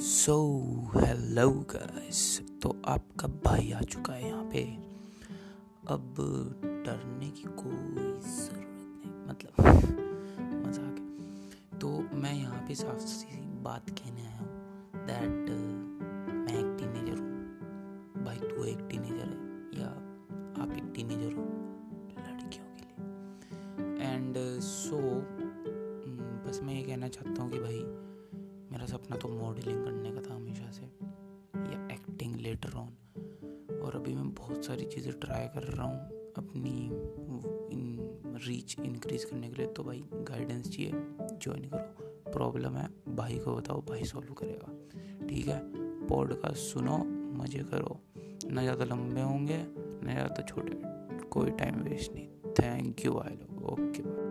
So hello guys तो आपका भाई आ चुका है यहाँ पे। अब डरने की कोई ज़रूरत नहीं मतलब मज़ाक तो मैं यहाँ पे साफ़ सी बात कहने आया हूँ दैट मैं एक टीनेजर हूँ। भाई तू एक टीनेजर है या आप एक टीनेजर हो? लड़कियों के लिए। एंड सो so, बस मैं ये कहना चाहता हूँ कि भाई मेरा सपना तो मॉडलिंग करने का था हमेशा से, या एक्टिंग लेटर ऑन और अभी मैं बहुत सारी चीज़ें ट्राई कर रहा हूँ अपनी, इन रीच इंक्रीज करने के लिए। तो भाई गाइडेंस चाहिए ज्वाइन करो। प्रॉब्लम है, भाई को बताओ, भाई सॉल्व करेगा। ठीक है पॉडकास्ट सुनो, मज़े करो। ना ज़्यादा लंबे होंगे, ना ज़्यादा छोटे। कोई टाइम वेस्ट नहीं। थैंक यू आई लोग ओके बाय